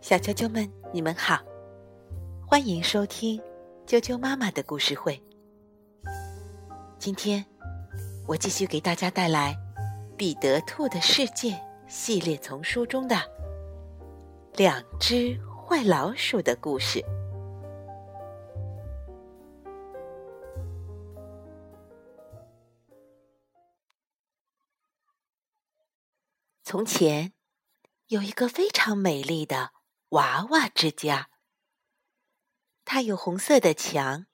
小啾啾们，你们好，欢迎收听啾啾妈妈的故事会。今天我继续给大家带来《彼得兔的世界》系列丛书中的《两只坏老鼠》的故事。从前有一个非常美丽的。娃娃之家，它有红色的墙、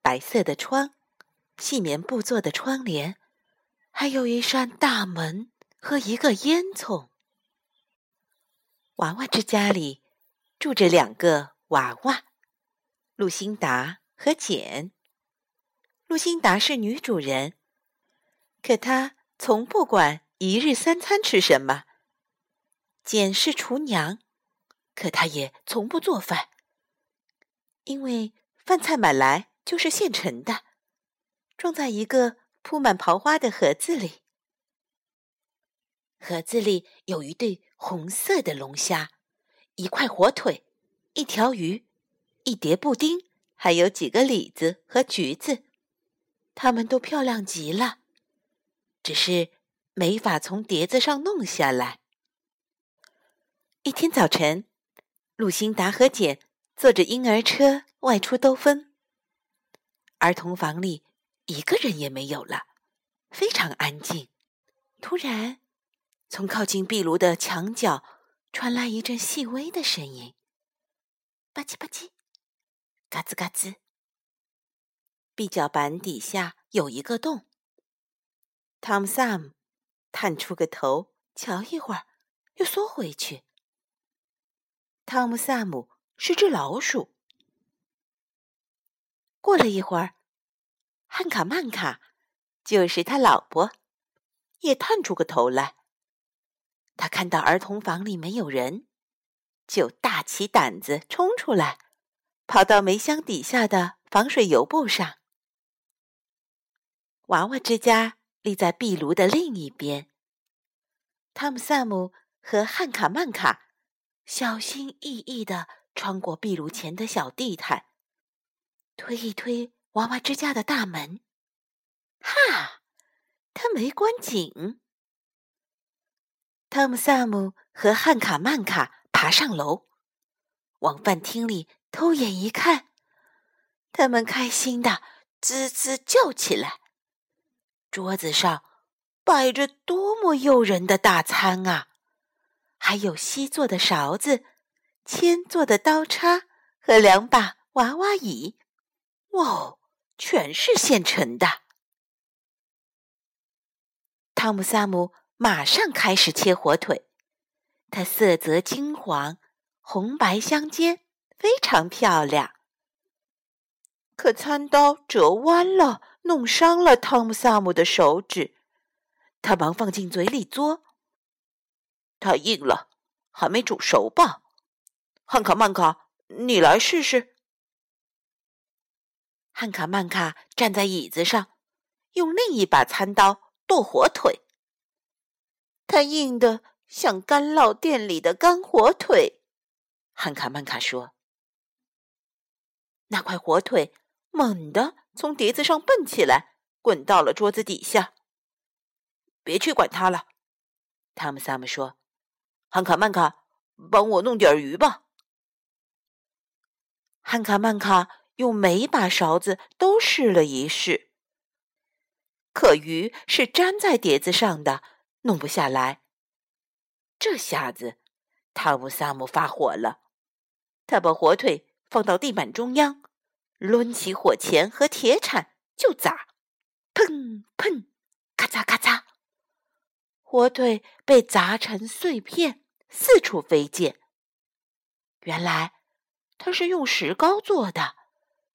白色的窗、细棉布做的窗帘，还有一扇大门和一个烟囱。娃娃之家里住着两个娃娃，露辛达和简。露辛达是女主人，可她从不管一日三餐吃什么。简是厨娘。可他也从不做饭，因为饭菜买来就是现成的，装在一个铺满刨花的盒子里。盒子里有一对红色的龙虾，一块火腿，一条鱼，一碟布丁，还有几个李子和橘子，它们都漂亮极了，只是没法从碟子上弄下来。一天早晨。露辛达和简坐着婴儿车外出兜风。儿童房里一个人也没有了，非常安静。突然，从靠近壁炉的墙角传来一阵细微的声音：“吧唧吧唧，嘎吱嘎吱。”壁角板底下有一个洞。汤姆·萨姆探出个头，瞧一会儿，又缩回去。汤姆·萨姆是只老鼠。过了一会儿，汉卡曼卡就是他老婆，也探出个头来。他看到儿童房里没有人，就大起胆子冲出来，跑到煤箱底下的防水油布上。娃娃之家立在壁炉的另一边。汤姆·萨姆和汉卡曼卡。小心翼翼地穿过壁炉前的小地毯，推一推娃娃之家的大门。哈，他没关紧。汤姆、萨姆和汉卡曼卡爬上楼，往饭厅里偷眼一看，他们开心的吱吱叫起来。桌子上摆着多么诱人的大餐啊！还有锡做的勺子、铅做的刀叉和两把娃娃椅，哇，全是现成的。汤姆·萨姆马上开始切火腿，它色泽金黄，红白相间，非常漂亮。可餐刀折弯了，弄伤了汤姆·萨姆的手指，他忙放进嘴里嘬。太硬了，还没煮熟吧？汉卡曼卡，你来试试。汉卡曼卡站在椅子上，用另一把餐刀剁火腿。它硬的像干酪店里的干火腿。汉卡曼卡说：“那块火腿猛地从碟子上蹦起来，滚到了桌子底下。别去管它了。”汤姆·萨姆说。汉卡曼卡，帮我弄点鱼吧。汉卡曼卡用每把勺子都试了一试，可鱼是粘在碟子上的，弄不下来。这下子，汤姆萨姆发火了，他把火腿放到地板中央，抡起火钳和铁铲就砸，砰砰，咔嚓咔嚓，火腿被砸成碎片。四处飞溅。原来它是用石膏做的，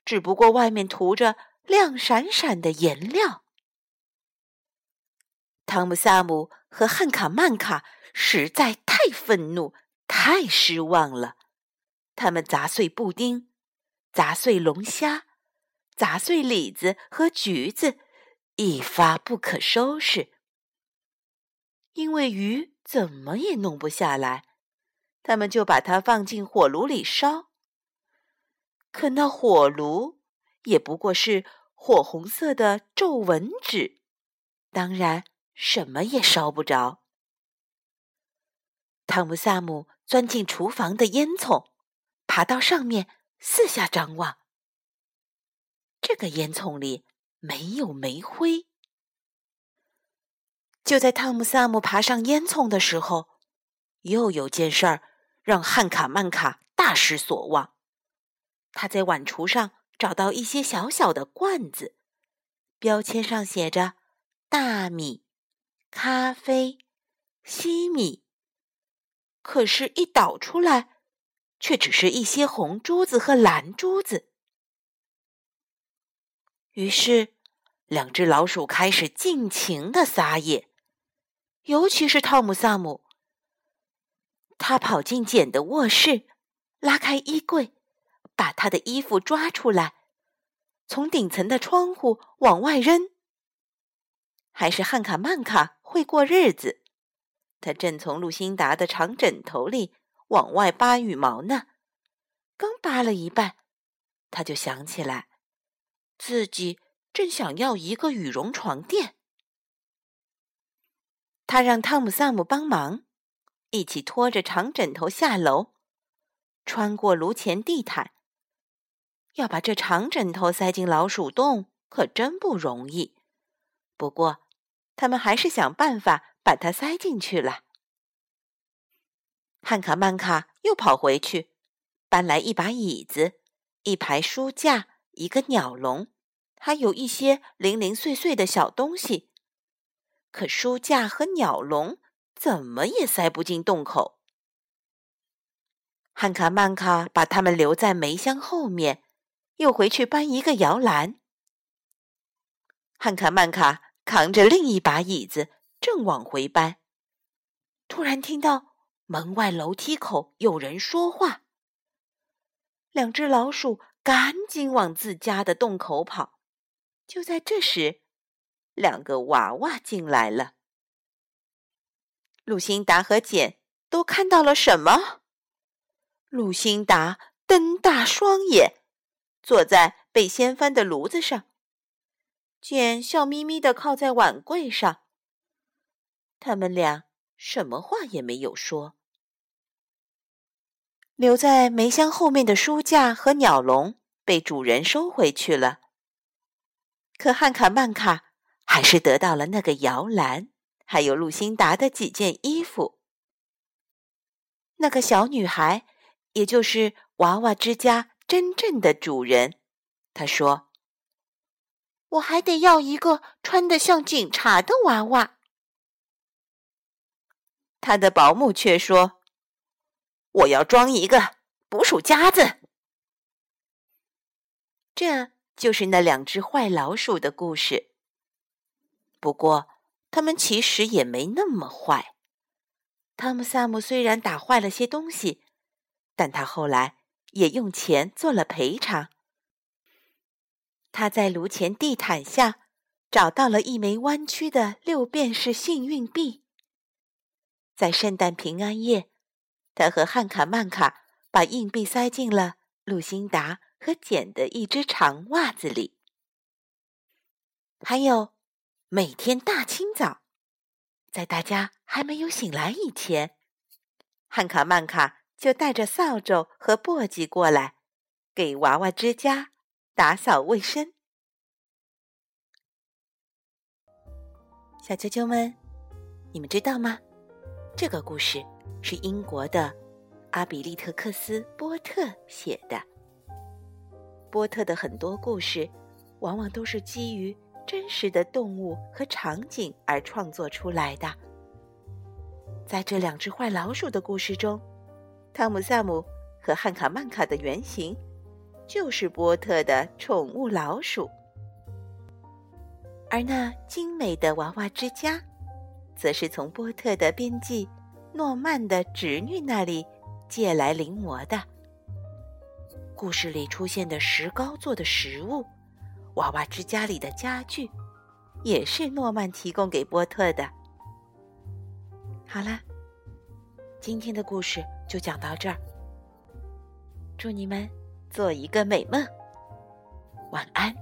只不过外面涂着亮闪闪的颜料。汤姆·萨姆和汉卡曼卡实在太愤怒、太失望了。他们砸碎布丁，砸碎龙虾，砸碎李子和橘子，一发不可收拾。因为鱼。怎么也弄不下来，他们就把它放进火炉里烧。可那火炉也不过是火红色的皱纹纸，当然什么也烧不着。汤姆萨姆钻进厨房的烟囱，爬到上面，四下张望。这个烟囱里没有煤灰。就在汤姆萨姆爬上烟囱的时候，又有件事儿让汉卡曼卡大失所望。他在碗橱上找到一些小小的罐子，标签上写着“大米、咖啡、西米”，可是，一倒出来，却只是一些红珠子和蓝珠子。于是，两只老鼠开始尽情的撒野。尤其是汤姆萨姆，他跑进简的卧室，拉开衣柜，把他的衣服抓出来，从顶层的窗户往外扔。还是汉卡曼卡会过日子，他正从露辛达的长枕头里往外扒羽毛呢。刚扒了一半，他就想起来，自己正想要一个羽绒床垫。他让汤姆萨姆帮忙，一起拖着长枕头下楼，穿过炉前地毯。要把这长枕头塞进老鼠洞，可真不容易。不过，他们还是想办法把它塞进去了。汉卡曼卡又跑回去，搬来一把椅子、一排书架、一个鸟笼，还有一些零零碎碎的小东西。可书架和鸟笼怎么也塞不进洞口。汉卡曼卡把它们留在煤箱后面，又回去搬一个摇篮。汉卡曼卡扛着另一把椅子，正往回搬，突然听到门外楼梯口有人说话。两只老鼠赶紧往自家的洞口跑。就在这时，两个娃娃进来了。露辛达和简都看到了什么？露辛达瞪大双眼，坐在被掀翻的炉子上；简笑眯眯的靠在碗柜上。他们俩什么话也没有说。留在煤箱后面的书架和鸟笼被主人收回去了。可汉卡曼卡。还是得到了那个摇篮，还有露辛达的几件衣服。那个小女孩，也就是娃娃之家真正的主人，她说：“我还得要一个穿得像警察的娃娃。”他的保姆却说：“我要装一个捕鼠夹子。”这就是那两只坏老鼠的故事。不过，他们其实也没那么坏。汤姆萨姆虽然打坏了些东西，但他后来也用钱做了赔偿。他在炉前地毯下找到了一枚弯曲的六便士幸运币。在圣诞平安夜，他和汉卡曼卡把硬币塞进了露辛达和简的一只长袜子里，还有。每天大清早，在大家还没有醒来以前，汉卡曼卡就带着扫帚和簸箕过来，给娃娃之家打扫卫生。小啾啾们，你们知道吗？这个故事是英国的阿比利特克斯波特写的。波特的很多故事，往往都是基于。真实的动物和场景而创作出来的。在这两只坏老鼠的故事中，汤姆萨姆和汉卡曼卡的原型就是波特的宠物老鼠，而那精美的娃娃之家，则是从波特的编辑诺曼的侄女那里借来临摹的。故事里出现的石膏做的食物。娃娃之家里的家具，也是诺曼提供给波特的。好了，今天的故事就讲到这儿。祝你们做一个美梦，晚安。